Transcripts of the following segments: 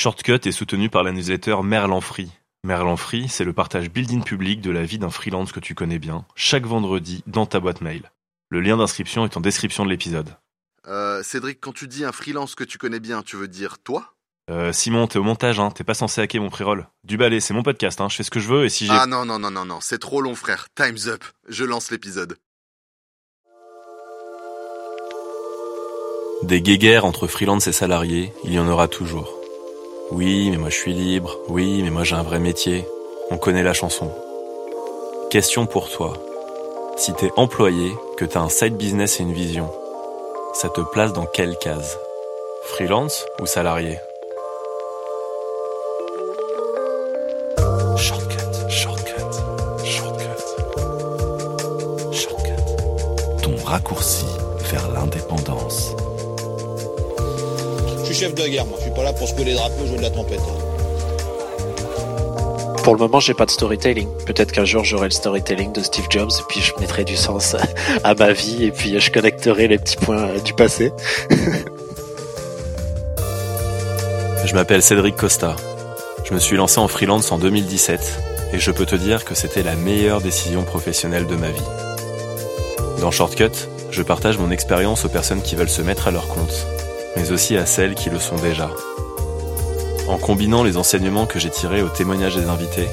Shortcut est soutenu par la newsletter Merlan Free. Merlan Free, c'est le partage building public de la vie d'un freelance que tu connais bien, chaque vendredi dans ta boîte mail. Le lien d'inscription est en description de l'épisode. Euh, Cédric, quand tu dis un freelance que tu connais bien, tu veux dire toi? Euh, Simon, t'es au montage, hein, t'es pas censé hacker mon pré-roll. Du balai, c'est mon podcast, hein, je fais ce que je veux et si j'ai... Ah non, non, non, non, non, c'est trop long, frère. Time's up. Je lance l'épisode. Des guéguerres entre freelance et salariés, il y en aura toujours. Oui, mais moi je suis libre, oui, mais moi j'ai un vrai métier. On connaît la chanson. Question pour toi. Si t'es employé, que t'as un side business et une vision, ça te place dans quelle case? Freelance ou salarié? Shortcut, shortcut, shortcut, shortcut. Ton raccourci vers l'indépendance. Je suis chef de la guerre, moi. Je suis pas là pour secouer les drapeaux, jouer de la trompette. Pour le moment, j'ai pas de storytelling. Peut-être qu'un jour j'aurai le storytelling de Steve Jobs et puis je mettrai du sens à ma vie et puis je connecterai les petits points du passé. Je m'appelle Cédric Costa. Je me suis lancé en freelance en 2017 et je peux te dire que c'était la meilleure décision professionnelle de ma vie. Dans Shortcut, je partage mon expérience aux personnes qui veulent se mettre à leur compte, mais aussi à celles qui le sont déjà. En combinant les enseignements que j'ai tirés au témoignage des invités,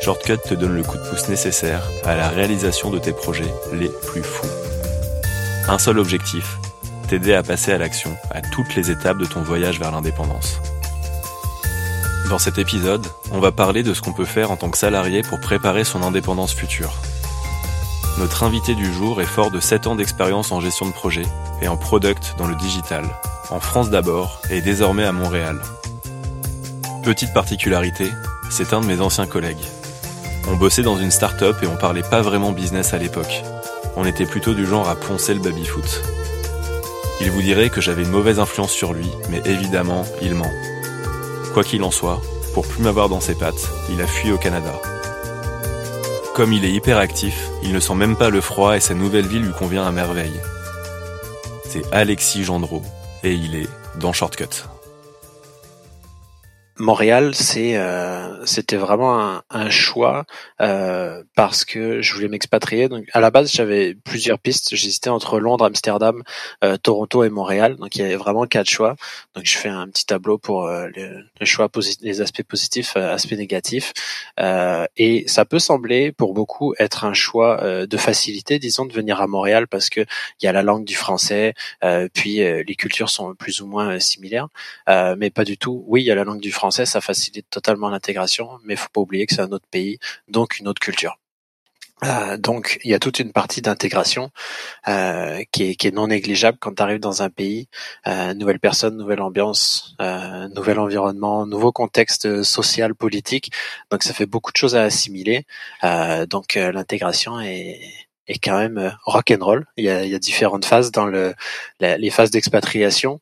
Shortcut te donne le coup de pouce nécessaire à la réalisation de tes projets les plus fous. Un seul objectif, t'aider à passer à l'action à toutes les étapes de ton voyage vers l'indépendance. Dans cet épisode, on va parler de ce qu'on peut faire en tant que salarié pour préparer son indépendance future. Notre invité du jour est fort de 7 ans d'expérience en gestion de projet et en product dans le digital, en France d'abord et désormais à Montréal. Petite particularité, c'est un de mes anciens collègues. On bossait dans une start-up et on parlait pas vraiment business à l'époque. On était plutôt du genre à poncer le baby-foot. Il vous dirait que j'avais une mauvaise influence sur lui, mais évidemment, il ment. Quoi qu'il en soit, pour plus m'avoir dans ses pattes, il a fui au Canada. Comme il est hyper actif, il ne sent même pas le froid et sa nouvelle vie lui convient à merveille. C'est Alexis Gendreau, et il est dans Shortcut. Montréal, c'est euh, c'était vraiment un, un choix euh, parce que je voulais m'expatrier. Donc à la base, j'avais plusieurs pistes. J'hésitais entre Londres, Amsterdam, euh, Toronto et Montréal. Donc il y avait vraiment quatre choix. Donc je fais un petit tableau pour euh, les, les choix les aspects positifs, euh, aspects négatifs. Euh, et ça peut sembler pour beaucoup être un choix euh, de facilité, disons, de venir à Montréal parce que il y a la langue du français, euh, puis euh, les cultures sont plus ou moins euh, similaires. Euh, mais pas du tout. Oui, il y a la langue du français, ça facilite totalement l'intégration, mais faut pas oublier que c'est un autre pays, donc une autre culture. Euh, donc il y a toute une partie d'intégration euh, qui, est, qui est non négligeable quand tu arrives dans un pays, euh, nouvelle personne, nouvelle ambiance, euh, nouvel environnement, nouveau contexte social, politique. Donc ça fait beaucoup de choses à assimiler. Euh, donc l'intégration est, est quand même rock and roll. Il y a, il y a différentes phases dans le, les phases d'expatriation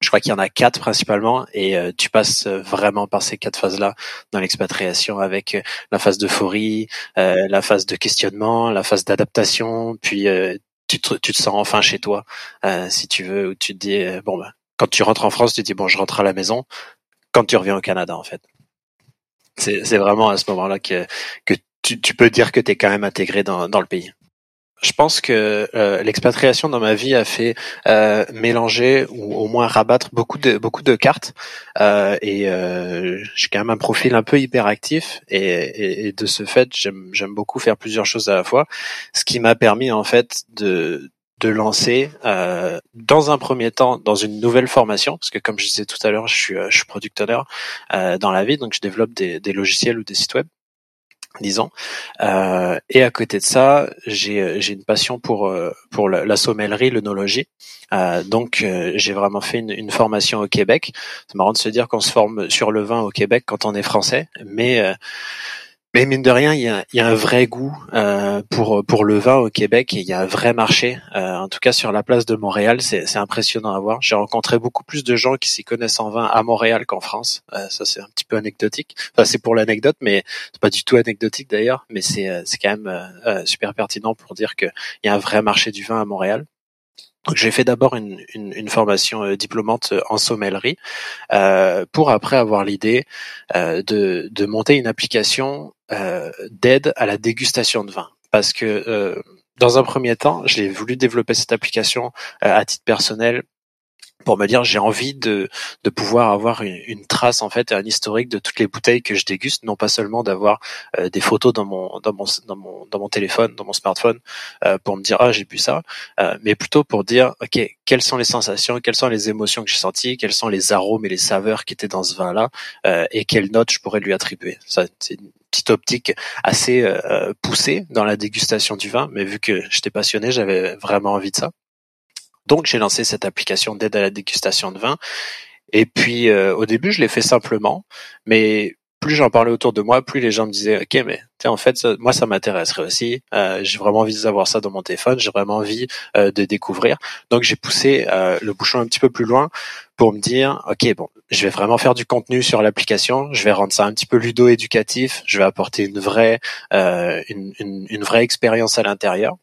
je crois qu'il y en a quatre principalement et euh, tu passes euh, vraiment par ces quatre phases-là dans l'expatriation avec euh, la phase d'euphorie, euh, la phase de questionnement, la phase d'adaptation, puis euh, tu, te, tu te sens enfin chez toi euh, si tu veux, où tu te dis bon ben quand tu rentres en France, tu te dis bon je rentre à la maison. Quand tu reviens au Canada en fait, c'est c'est vraiment à ce moment-là que que tu, tu peux dire que tu es quand même intégré dans, dans le pays. Je pense que euh, l'expatriation dans ma vie a fait euh, mélanger ou au moins rabattre beaucoup de beaucoup de cartes. Euh, et euh, j'ai quand même un profil un peu hyperactif et, et, de ce fait j'aime j'aime beaucoup faire plusieurs choses à la fois, ce qui m'a permis en fait de de lancer euh, dans un premier temps dans une nouvelle formation parce que comme je disais tout à l'heure je suis euh, je suis product euh, dans la vie donc je développe des, des logiciels ou des sites web disons. Euh, et à côté de ça, j'ai j'ai une passion pour euh, pour la, sommellerie, l'œnologie. Euh, donc euh, j'ai vraiment fait une, une formation au Québec. C'est marrant de se dire qu'on se forme sur le vin au Québec quand on est français, mais euh, mais mine de rien, il y a, il y a un vrai goût euh, pour pour le vin au Québec et il y a un vrai marché. Euh, en tout cas, sur la place de Montréal, c'est impressionnant à voir. J'ai rencontré beaucoup plus de gens qui s'y connaissent en vin à Montréal qu'en France. Euh, ça, c'est un petit peu anecdotique. Enfin, c'est pour l'anecdote, mais c'est pas du tout anecdotique d'ailleurs. Mais c'est euh, c'est quand même euh, euh, super pertinent pour dire qu'il y a un vrai marché du vin à Montréal. J'ai fait d'abord une, formation euh, diplômante en sommellerie euh, pour après avoir l'idée euh, de, monter une application euh, d'aide à la dégustation de vin. Parce que euh, dans un premier temps, j'ai voulu développer cette application à titre personnel pour me dire j'ai envie de, pouvoir avoir une, trace en fait un historique de toutes les bouteilles que je déguste non pas seulement d'avoir euh, des photos dans mon dans mon dans mon dans mon téléphone dans mon smartphone euh, pour me dire ah j'ai bu ça euh, mais plutôt pour dire ok quelles sont les sensations quelles sont les émotions que j'ai senties quels sont les arômes et les saveurs qui étaient dans ce vin là et quelles notes je pourrais lui attribuer. Ça c'est une petite optique assez poussée dans la dégustation du vin mais vu que j'étais passionné j'avais vraiment envie de ça donc j'ai lancé cette application d'aide à la dégustation de vin. Et puis euh, au début, je l'ai fait simplement, mais plus j'en parlais autour de moi, plus les gens me disaient OK, mais en fait, moi ça m'intéresserait aussi. Euh, j'ai vraiment envie d'avoir ça dans mon téléphone. J'ai vraiment envie euh, de découvrir. Donc j'ai poussé le bouchon un petit peu plus loin pour me dire OK, bon, je vais vraiment faire du contenu sur l'application. Je vais rendre ça un petit peu ludo-éducatif. Je vais apporter une vraie une, une, une vraie expérience à l'intérieur.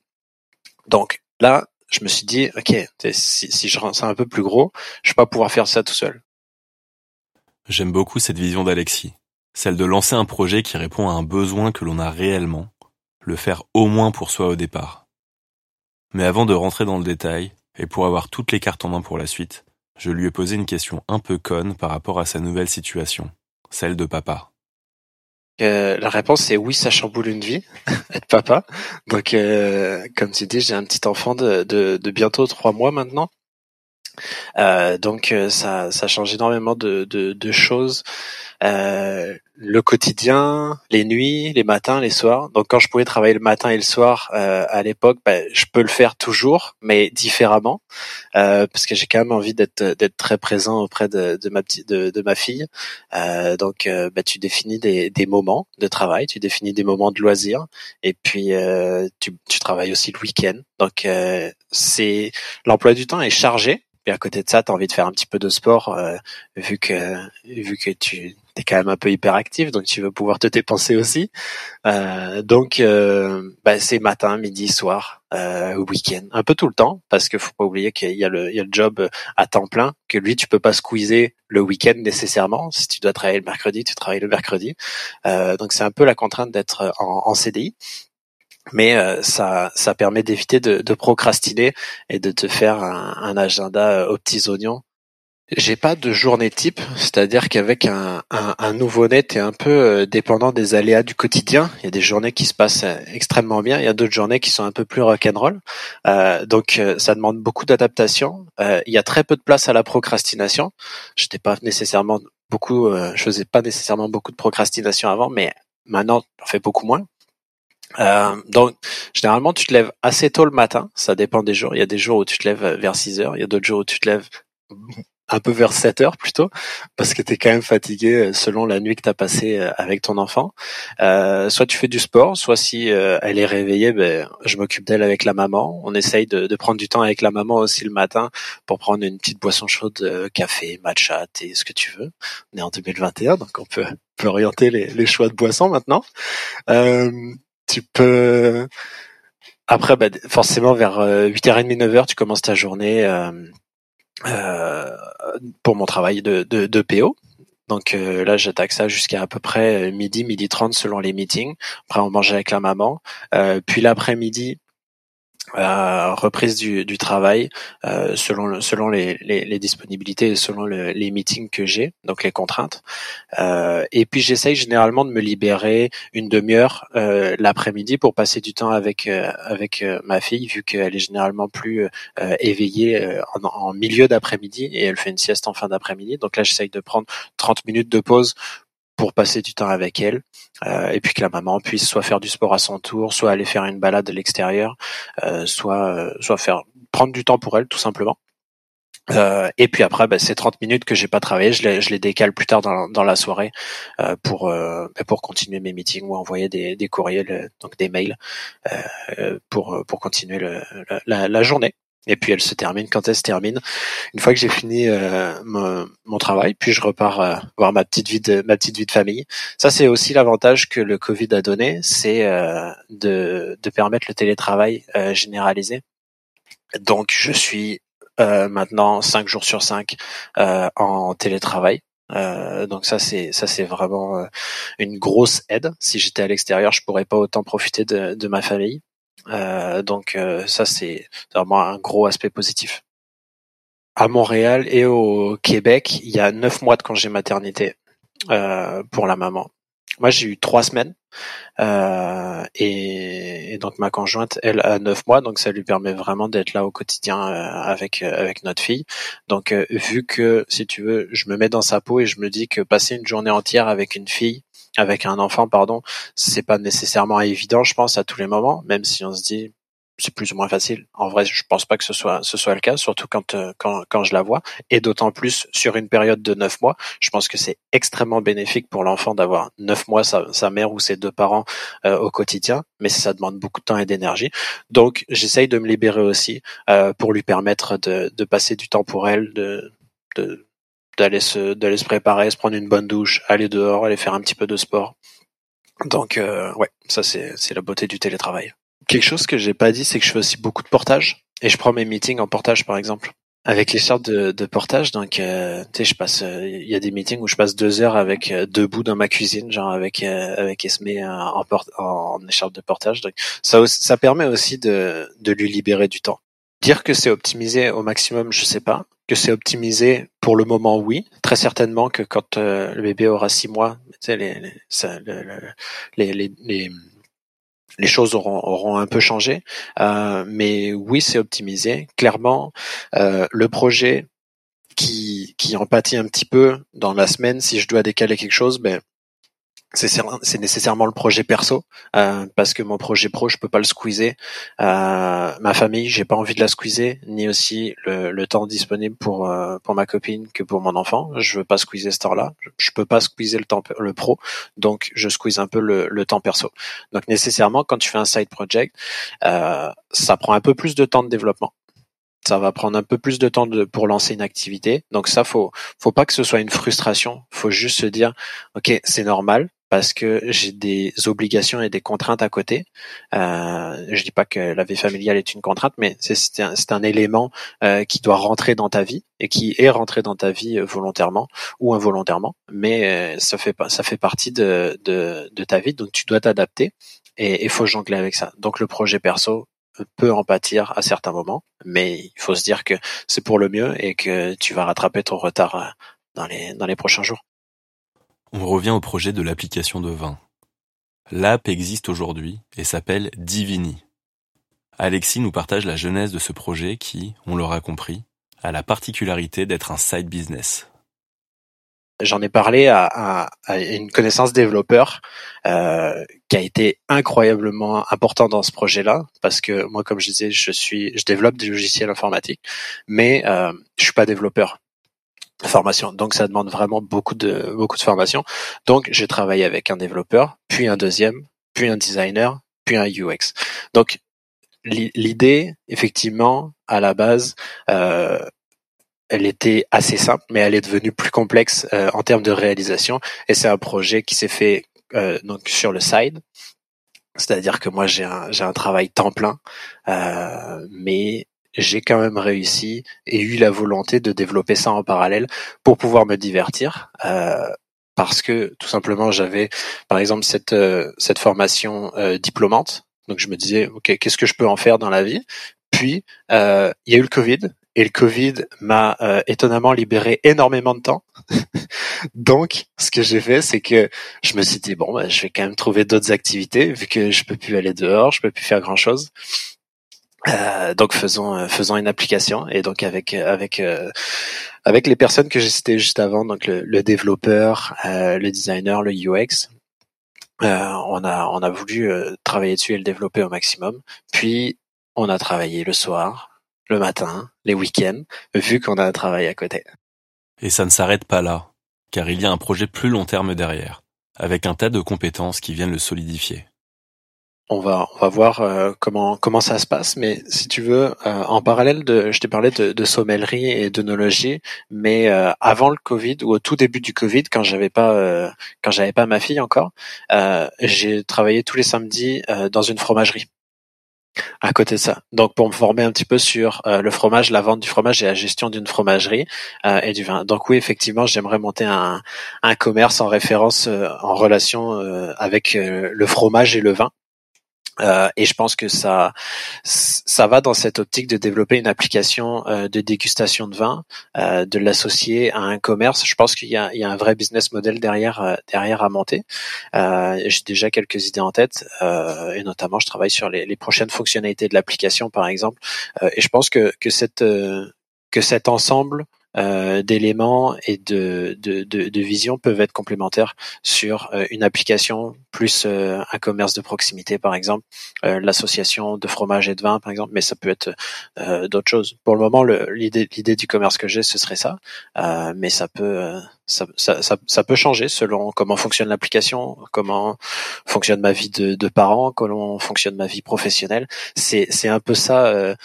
Donc là, je me suis dit, ok, si, je rends ça un peu plus gros, je vais pas pouvoir faire ça tout seul. J'aime beaucoup cette vision d'Alexis, celle de lancer un projet qui répond à un besoin que l'on a réellement, le faire au moins pour soi au départ. Mais avant de rentrer dans le détail, et pour avoir toutes les cartes en main pour la suite, je lui ai posé une question un peu conne par rapport à sa nouvelle situation, celle de papa. La réponse c'est oui, ça chamboule une vie, être papa. Donc, euh, comme tu dis, j'ai un petit enfant de bientôt trois mois maintenant. Euh, donc euh, ça, ça change énormément de, de, de choses. Euh, le quotidien, les nuits, les matins, les soirs. Donc quand je pouvais travailler le matin et le soir euh, à l'époque, bah, je peux le faire toujours, mais différemment, euh, parce que j'ai quand même envie d'être d'être très présent auprès de, de ma petite de, de, ma fille. Euh, donc bah, tu définis des, des moments de travail, tu définis des moments de loisirs, et puis tu, tu travailles aussi le week-end. Donc c'est l'emploi du temps est chargé, et à côté de ça, tu as envie de faire un petit peu de sport, euh, vu que vu que tu es quand même un peu hyperactif, donc tu veux pouvoir te dépenser aussi. Euh, donc, euh, bah, c'est matin, midi, soir, week-end, un peu tout le temps, parce que faut pas oublier qu'il y a le il y a le job à temps plein, que lui tu peux pas squeezer le week-end nécessairement. Si tu dois travailler le mercredi, tu travailles le mercredi. donc c'est un peu la contrainte d'être en, en CDI mais euh, ça, ça permet d'éviter de, de, procrastiner et de te faire un, un agenda euh, aux petits oignons. J'ai pas de journée type, c'est-à-dire qu'avec un, un, un nouveau-né, t'es un peu euh, dépendant des aléas du quotidien. Il y a des journées qui se passent extrêmement bien, il y a d'autres journées qui sont un peu plus rock'n'roll. Euh, donc ça demande beaucoup d'adaptation. Euh, il y a très peu de place à la procrastination. J'étais pas nécessairement beaucoup, je faisais pas nécessairement beaucoup de procrastination avant, mais maintenant j'en fais beaucoup moins. Euh, donc, généralement, tu te lèves assez tôt le matin. Ça dépend des jours. Il y a des jours où tu te lèves vers 6 heures. Il y a d'autres jours où tu te lèves un peu vers 7 heures plutôt, parce que tu es quand même fatigué euh, selon la nuit que tu as passée euh, avec ton enfant. Euh, soit tu fais du sport, soit si euh, elle est réveillée, ben, je m'occupe d'elle avec la maman. On essaye de, prendre du temps avec la maman aussi le matin pour prendre une petite boisson chaude, café, matcha, thé, ce que tu veux. On est en 2021, donc on peut, peut orienter les, les choix de boissons maintenant. Euh, tu peux après bah, forcément vers 8h30 euh, 9h tu commences ta journée euh, euh, pour mon travail de, de, PO donc euh, là, j'attaque ça jusqu'à à peu près midi, midi 30 selon les meetings. Après, on mange avec la maman. Euh, puis l'après-midi, euh, reprise du, du travail euh, selon selon les, les, les, disponibilités et selon les meetings que j'ai donc les contraintes. Euh, et puis j'essaye généralement de me libérer une demi-heure euh, l'après-midi pour passer du temps avec euh, avec ma fille vu qu'elle est généralement plus éveillée en, en, milieu d'après-midi et elle fait une sieste en fin d'après-midi. Donc là j'essaye de prendre 30 minutes de pause pour passer du temps avec elle, euh, et puis que la maman puisse soit faire du sport à son tour, soit aller faire une balade à l'extérieur, euh, soit euh, soit faire prendre du temps pour elle tout simplement. Et puis après, bah, ces 30 minutes que j'ai pas travaillé, je les, décale plus tard dans, dans la soirée pour bah, pour continuer mes meetings ou envoyer des, des courriels, donc des mails pour pour continuer la, journée. Et puis elle se termine quand elle se termine. Une fois que j'ai fini euh, mon, travail, puis je repars euh, voir ma petite vie de ma petite vie de famille. Ça c'est aussi l'avantage que le Covid a donné, c'est euh, de, de permettre le télétravail généralisé. Donc je suis euh, maintenant cinq jours sur cinq euh, en télétravail. Euh, donc ça c'est ça c'est vraiment une grosse aide. Si j'étais à l'extérieur, je pourrais pas autant profiter de, de ma famille. Donc ça c'est vraiment un gros aspect positif. À Montréal et au Québec, il y a neuf mois de congé maternité pour la maman. Moi, j'ai eu trois semaines. Euh, et, donc ma conjointe, elle a neuf mois, donc ça lui permet vraiment d'être là au quotidien euh, avec euh, avec notre fille. Donc vu que si tu veux, je me mets dans sa peau et je me dis que passer une journée entière avec une fille, avec un enfant, pardon, c'est pas nécessairement évident, je pense, à tous les moments, même si on se dit c'est plus ou moins facile. En vrai, je pense pas que ce soit ce soit le cas, surtout quand euh, quand quand je la vois, et d'autant plus sur une période de neuf mois. Je pense que c'est extrêmement bénéfique pour l'enfant d'avoir neuf mois sa, sa mère ou ses deux parents euh, au quotidien, mais ça demande beaucoup de temps et d'énergie. Donc, j'essaye de me libérer aussi euh, pour lui permettre de de passer du temps pour elle, de de d'aller se d'aller se préparer, se prendre une bonne douche, aller dehors, aller faire un petit peu de sport. Donc ouais, ça c'est c'est la beauté du télétravail. Quelque chose que j'ai pas dit, c'est que je fais aussi beaucoup de portage et je prends mes meetings en portage, par exemple. Avec les chartes de, de portage, donc euh, tu sais, je passe, euh, il y a des meetings où je passe deux heures avec euh, debout dans ma cuisine, genre avec avec Esme en, en écharpe de portage. Donc ça ça permet aussi de de lui libérer du temps. Dire que c'est optimisé au maximum, je sais pas. Que c'est optimisé pour le moment, oui. Très certainement que quand le bébé aura six mois, les, les, les, les les choses auront, auront un peu changé. Euh, mais oui, c'est optimisé. Clairement, euh, le projet qui, qui en pâtit un petit peu dans la semaine, si je dois décaler quelque chose, ben c'est nécessairement le projet perso euh, parce que mon projet pro je peux pas le squeezer. Euh, ma famille j'ai pas envie de la squeezer ni aussi le, temps disponible pour euh, pour ma copine que pour mon enfant. Je veux pas squeezer ce temps là je, peux pas squeezer le temps le pro donc je squeeze un peu le, le temps perso. Donc nécessairement quand tu fais un side project ça prend un peu plus de temps de développement. Ça va prendre un peu plus de temps pour lancer une activité. Donc ça, faut, faut pas que ce soit une frustration. Faut juste se dire, ok, c'est normal parce que j'ai des obligations et des contraintes à côté. Euh, je dis pas que la vie familiale est une contrainte, mais c'est un, un, élément euh, qui doit rentrer dans ta vie et qui est rentré dans ta vie euh, volontairement ou involontairement, mais euh, ça fait ça fait partie de, de, de ta vie, donc tu dois t'adapter et il faut jongler avec ça. Donc le projet perso peut en pâtir à certains moments, mais il faut se dire que c'est pour le mieux et que tu vas rattraper ton retard euh, dans les dans les prochains jours. On revient au projet de l'application de vin. L'app existe aujourd'hui et s'appelle Divini. Alexis nous partage la genèse de ce projet qui, on l'aura compris, a la particularité d'être un side business. J'en ai parlé à, une connaissance développeur euh, qui a été incroyablement important dans ce projet-là parce que moi, comme je disais, je suis, je développe des logiciels informatiques, mais euh, je suis pas développeur formation. Donc ça demande vraiment beaucoup de beaucoup de formation. Donc j'ai travaillé avec un développeur, puis un deuxième, puis un designer, puis un UX. Donc l'idée, effectivement, à la base, euh, elle était assez simple, mais elle est devenue plus complexe euh, en termes de réalisation. Et c'est un projet qui s'est fait euh, donc sur le side. C'est-à-dire que moi j'ai un j'ai un travail temps plein, euh, mais j'ai quand même réussi et eu la volonté de développer ça en parallèle pour pouvoir me divertir. Euh, parce que tout simplement j'avais par exemple cette euh, cette formation euh, diplômante donc je me disais ok qu'est-ce que je peux en faire dans la vie? Puis euh, il y a eu le Covid et le Covid m'a étonnamment libéré énormément de temps. Donc, ce que j'ai fait, c'est que je me suis dit bon, bah, je vais quand même trouver d'autres activités vu que je peux plus aller dehors, je peux plus faire grand chose. Euh, donc faisons euh, faisons une application et donc avec avec euh, avec les personnes que j'ai citées juste avant donc le, le développeur le designer le UX on a on a voulu travailler dessus et le développer au maximum. Puis on a travaillé le soir le matin les week-ends vu qu'on a un travail à côté. Et ça ne s'arrête pas là car il y a un projet plus long terme derrière avec un tas de compétences qui viennent le solidifier on va voir euh, comment ça se passe mais si tu veux euh, en parallèle de je t'ai parlé de, de sommellerie et d'œnologie mais euh, avant le Covid ou au tout début du Covid quand j'avais pas quand j'avais pas ma fille encore j'ai travaillé tous les samedis dans une fromagerie à côté de ça. Donc pour me former un petit peu sur le fromage, la vente du fromage et la gestion d'une fromagerie et du vin. Donc oui, effectivement, j'aimerais monter un, commerce en référence, en relation avec le fromage et le vin. Euh, et je pense que ça, ça va dans cette optique de développer une application euh, de dégustation de vin, euh, de l'associer à un commerce. Je pense qu'il y a, un vrai business model derrière, derrière à monter. J'ai déjà quelques idées en tête, et notamment je travaille sur les, les prochaines fonctionnalités de l'application, par exemple. et je pense que, que cette que cet ensemble d'éléments et de, de, de, de, vision peuvent être complémentaires sur euh, une application plus euh, un commerce de proximité par exemple, l'association de fromage et de vin par exemple, mais ça peut être d'autres choses. Pour le moment, l'idée l'idée du commerce que j'ai, ce serait ça, mais ça peut ça, ça, ça, peut changer selon comment fonctionne l'application, comment fonctionne ma vie de, de parent, comment fonctionne ma vie professionnelle. C'est c'est un peu ça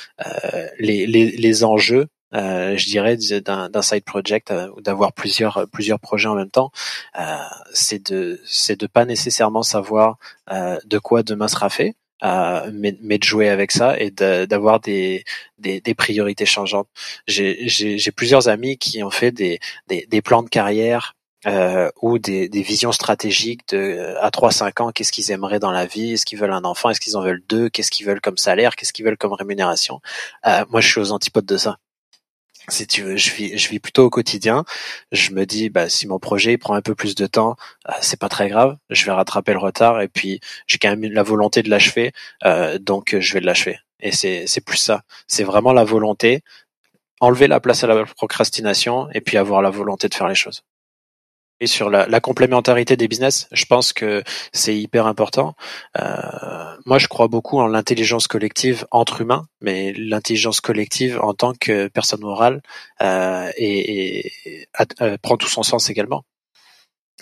les, les, les enjeux euh, je dirais, d'un side project euh, ou d'avoir plusieurs plusieurs projets en même temps, euh, c'est de c'est de pas nécessairement savoir de quoi demain sera fait, mais, mais, de jouer avec ça et d'avoir des, des, des, priorités changeantes. J'ai plusieurs amis qui ont fait des, des, des plans de carrière euh, ou des, des, visions stratégiques de à 3-5 ans, qu'est-ce qu'ils aimeraient dans la vie, est-ce qu'ils veulent un enfant, est-ce qu'ils en veulent deux, qu'est-ce qu'ils veulent comme salaire, qu'est-ce qu'ils veulent comme rémunération? Euh, moi, je suis aux antipodes de ça si tu je vis, je vis plutôt au quotidien. Je me dis, bah, si mon projet prend un peu plus de temps, euh, c'est pas très grave. Je vais rattraper le retard et puis j'ai quand même la volonté de l'achever, euh, donc je vais l'achever. Et c'est, c'est plus ça. C'est vraiment la volonté, enlever la place à la procrastination et puis avoir la volonté de faire les choses sur la, la, complémentarité des business, je pense que c'est hyper important. Euh, moi, je crois beaucoup en l'intelligence collective entre humains, mais l'intelligence collective en tant que personne morale euh, et, et euh, prend tout son sens également.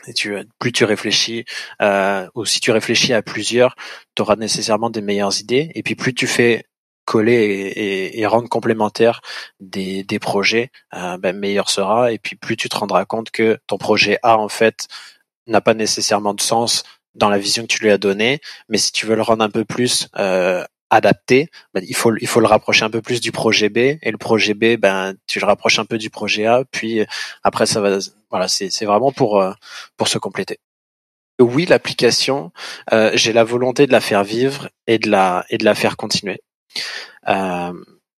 Et tu, plus tu réfléchis, euh, ou si tu réfléchis à plusieurs, tu auras nécessairement des meilleures idées. Et puis plus tu fais coller et, rendre complémentaire des, projets, euh, ben meilleur sera. Et puis plus tu te rendras compte que ton projet A en fait n'a pas nécessairement de sens dans la vision que tu lui as donnée, mais si tu veux le rendre un peu plus euh, adapté, ben, il faut il faut le rapprocher un peu plus du projet B et le projet B, ben tu le rapproches un peu du projet A, puis après ça va voilà c'est vraiment pour euh, pour se compléter. Oui, l'application, j'ai la volonté de la faire vivre et de la et de la faire continuer. Euh,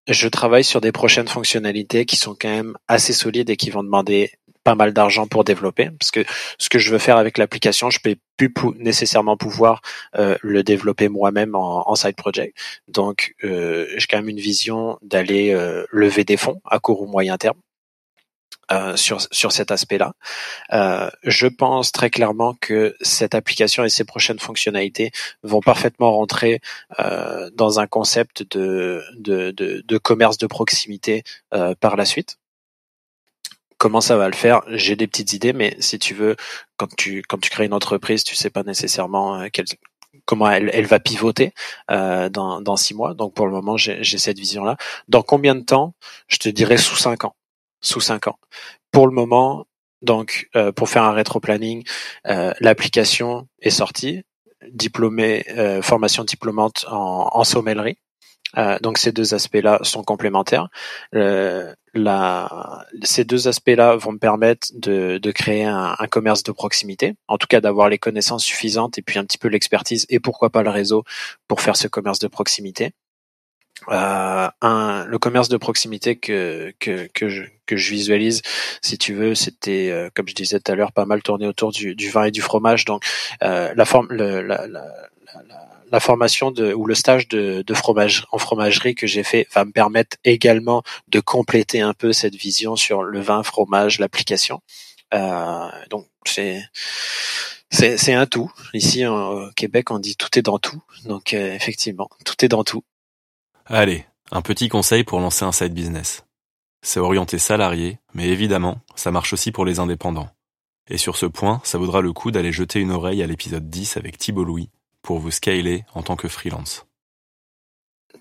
je travaille sur des prochaines fonctionnalités qui sont quand même assez solides et qui vont demander pas mal d'argent pour développer parce que ce que je veux faire avec l'application je peux plus nécessairement pouvoir euh, le développer moi-même en, side project. Donc euh, j'ai quand même une vision d'aller lever des fonds à court ou moyen terme euh, sur sur cet aspect-là. Euh, je pense très clairement que cette application et ses prochaines fonctionnalités vont parfaitement rentrer euh, dans un concept de de, de, de commerce de proximité par la suite. Comment ça va le faire? J'ai des petites idées, mais si tu veux, quand tu quand tu crées une entreprise, tu sais pas nécessairement quelle, comment elle, elle, va pivoter euh, dans, dans six mois. Donc pour le moment, j'ai cette vision-là. Dans combien de temps? Je te dirais sous cinq ans sous cinq ans. Pour le moment, donc euh, pour faire un rétro-planning, euh, l'application est sortie, diplômé, euh, formation diplômante en, en sommellerie. donc ces deux aspects-là sont complémentaires. Ces deux aspects-là vont me permettre de, créer un, commerce de proximité, en tout cas d'avoir les connaissances suffisantes et puis un petit peu l'expertise et pourquoi pas le réseau pour faire ce commerce de proximité. Euh, un, le commerce de proximité que que que je, que je visualise, si tu veux, c'était euh, comme je disais tout à l'heure, pas mal tourné autour du, du vin et du fromage. Donc euh, la forme, le, la, la, la, formation de ou le stage de, de fromage en fromagerie que j'ai fait va me permettre également de compléter un peu cette vision sur le vin, fromage, l'application. Euh, donc c'est c'est, c'est un tout. Ici au Québec, on dit tout est dans tout. Donc euh, effectivement, tout est dans tout. Allez, un petit conseil pour lancer un side business. C'est orienté salarié, mais évidemment, ça marche aussi pour les indépendants. Et sur ce point, ça vaudra le coup d'aller jeter une oreille à l'épisode 10 avec Thibault Louis pour vous scaler en tant que freelance.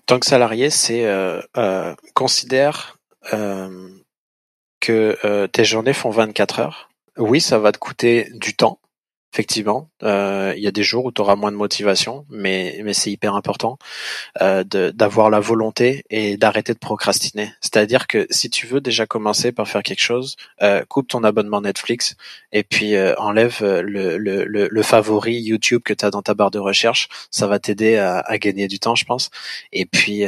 Tant que salarié, c'est euh, euh, considère euh, que tes journées font 24 heures. Oui, ça va te coûter du temps, effectivement. Euh, il y a des jours où tu auras moins de motivation, mais, mais c'est hyper important euh, d'avoir la volonté et d'arrêter de procrastiner. C'est-à-dire que si tu veux déjà commencer par faire quelque chose, euh, coupe ton abonnement Netflix et puis enlève le, le, favori YouTube que tu as dans ta barre de recherche. Ça va t'aider à, à, gagner du temps, je pense. Et puis,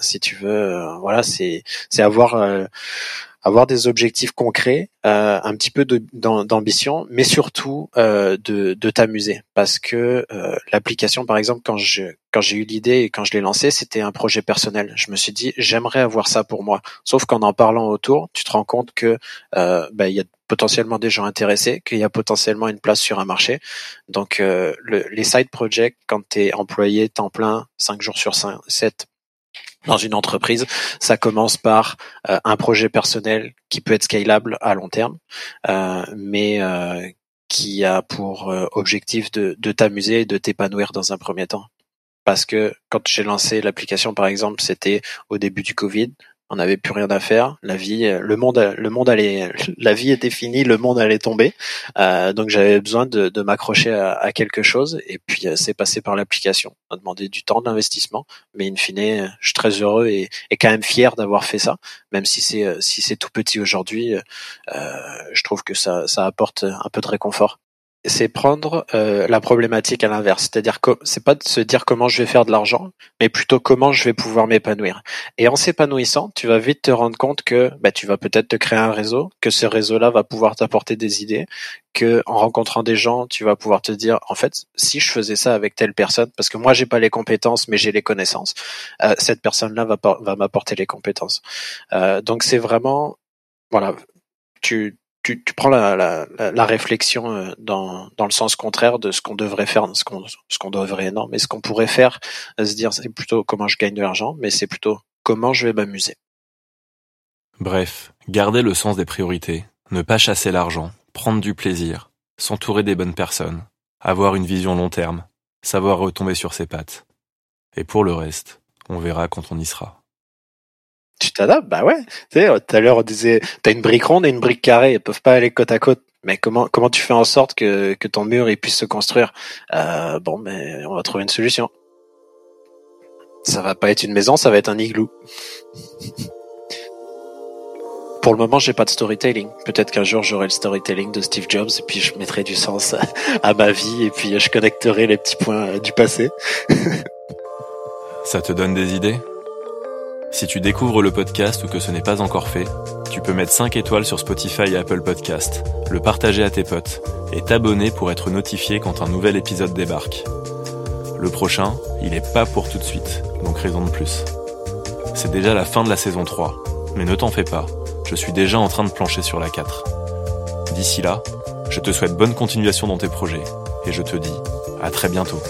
si tu veux, voilà, c'est avoir avoir des objectifs concrets, euh, un petit peu d'ambition, mais surtout euh, de, de t'amuser. Parce que euh, l'application, par exemple, quand je quand j'ai eu l'idée et quand je l'ai lancée, c'était un projet personnel. Je me suis dit, j'aimerais avoir ça pour moi. Sauf qu'en en parlant autour, tu te rends compte que bah, il y a potentiellement des gens intéressés, qu'il y a potentiellement une place sur un marché. Donc le, les side projects, quand tu es employé temps plein, 5 jours sur 5, 7 dans une entreprise, ça commence par euh, un projet personnel qui peut être scalable à long terme, euh, mais euh, qui a pour objectif de, de t'amuser et de t'épanouir dans un premier temps. Parce que quand j'ai lancé l'application, par exemple, c'était au début du Covid on n'avait plus rien à faire. La vie, le monde, le monde allait, la vie était finie, le monde allait tomber. Euh, donc j'avais besoin de, m'accrocher à, quelque chose. Et puis euh, c'est passé par l'application. On a demandé du temps d'investissement, mais in fine, je suis très heureux et, et quand même fier d'avoir fait ça, même si c'est euh, si c'est tout petit aujourd'hui. Euh, je trouve que ça ça apporte un peu de réconfort c'est prendre euh, la problématique à l'inverse, c'est-à-dire que c'est pas de se dire comment je vais faire de l'argent, mais plutôt comment je vais pouvoir m'épanouir. Et en s'épanouissant, tu vas vite te rendre compte que bah, tu vas peut-être te créer un réseau, que ce réseau-là va pouvoir t'apporter des idées, que en rencontrant des gens, tu vas pouvoir te dire en fait, si je faisais ça avec telle personne, parce que moi j'ai pas les compétences, mais j'ai les connaissances, euh, cette personne-là va, va m'apporter les compétences. Euh, donc c'est vraiment voilà, tu tu, prends la, réflexion euh, dans, dans le sens contraire de ce qu'on devrait faire, ce qu'on ce qu'on devrait non, mais ce qu'on pourrait faire, se dire c'est plutôt comment je gagne de l'argent, mais c'est plutôt comment je vais m'amuser. Bref, garder le sens des priorités, ne pas chasser l'argent, prendre du plaisir, s'entourer des bonnes personnes, avoir une vision long terme, savoir retomber sur ses pattes. Et pour le reste, on verra quand on y sera. Tu t'adaptes, bah ouais. Tu sais, tout à l'heure on disait, t'as une brique ronde et une brique carrée, elles peuvent pas aller côte à côte. Mais comment comment tu fais en sorte que, que ton mur il puisse se construire? Euh, Bon, mais on va trouver une solution. Ça va pas être une maison, ça va être un igloo. Pour le moment, j'ai pas de storytelling. Peut-être qu'un jour j'aurai le storytelling de Steve Jobs et puis je mettrai du sens à ma vie et puis je connecterai les petits points du passé. Ça te donne des idées? Si tu découvres le podcast ou que ce n'est pas encore fait, tu peux mettre 5 étoiles sur Spotify et Apple Podcast, le partager à tes potes et t'abonner pour être notifié quand un nouvel épisode débarque. Le prochain, il est pas pour tout de suite, donc raison de plus. C'est déjà la fin de la saison 3, mais ne t'en fais pas, je suis déjà en train de plancher sur la 4. D'ici là, je te souhaite bonne continuation dans tes projets et je te dis à très bientôt.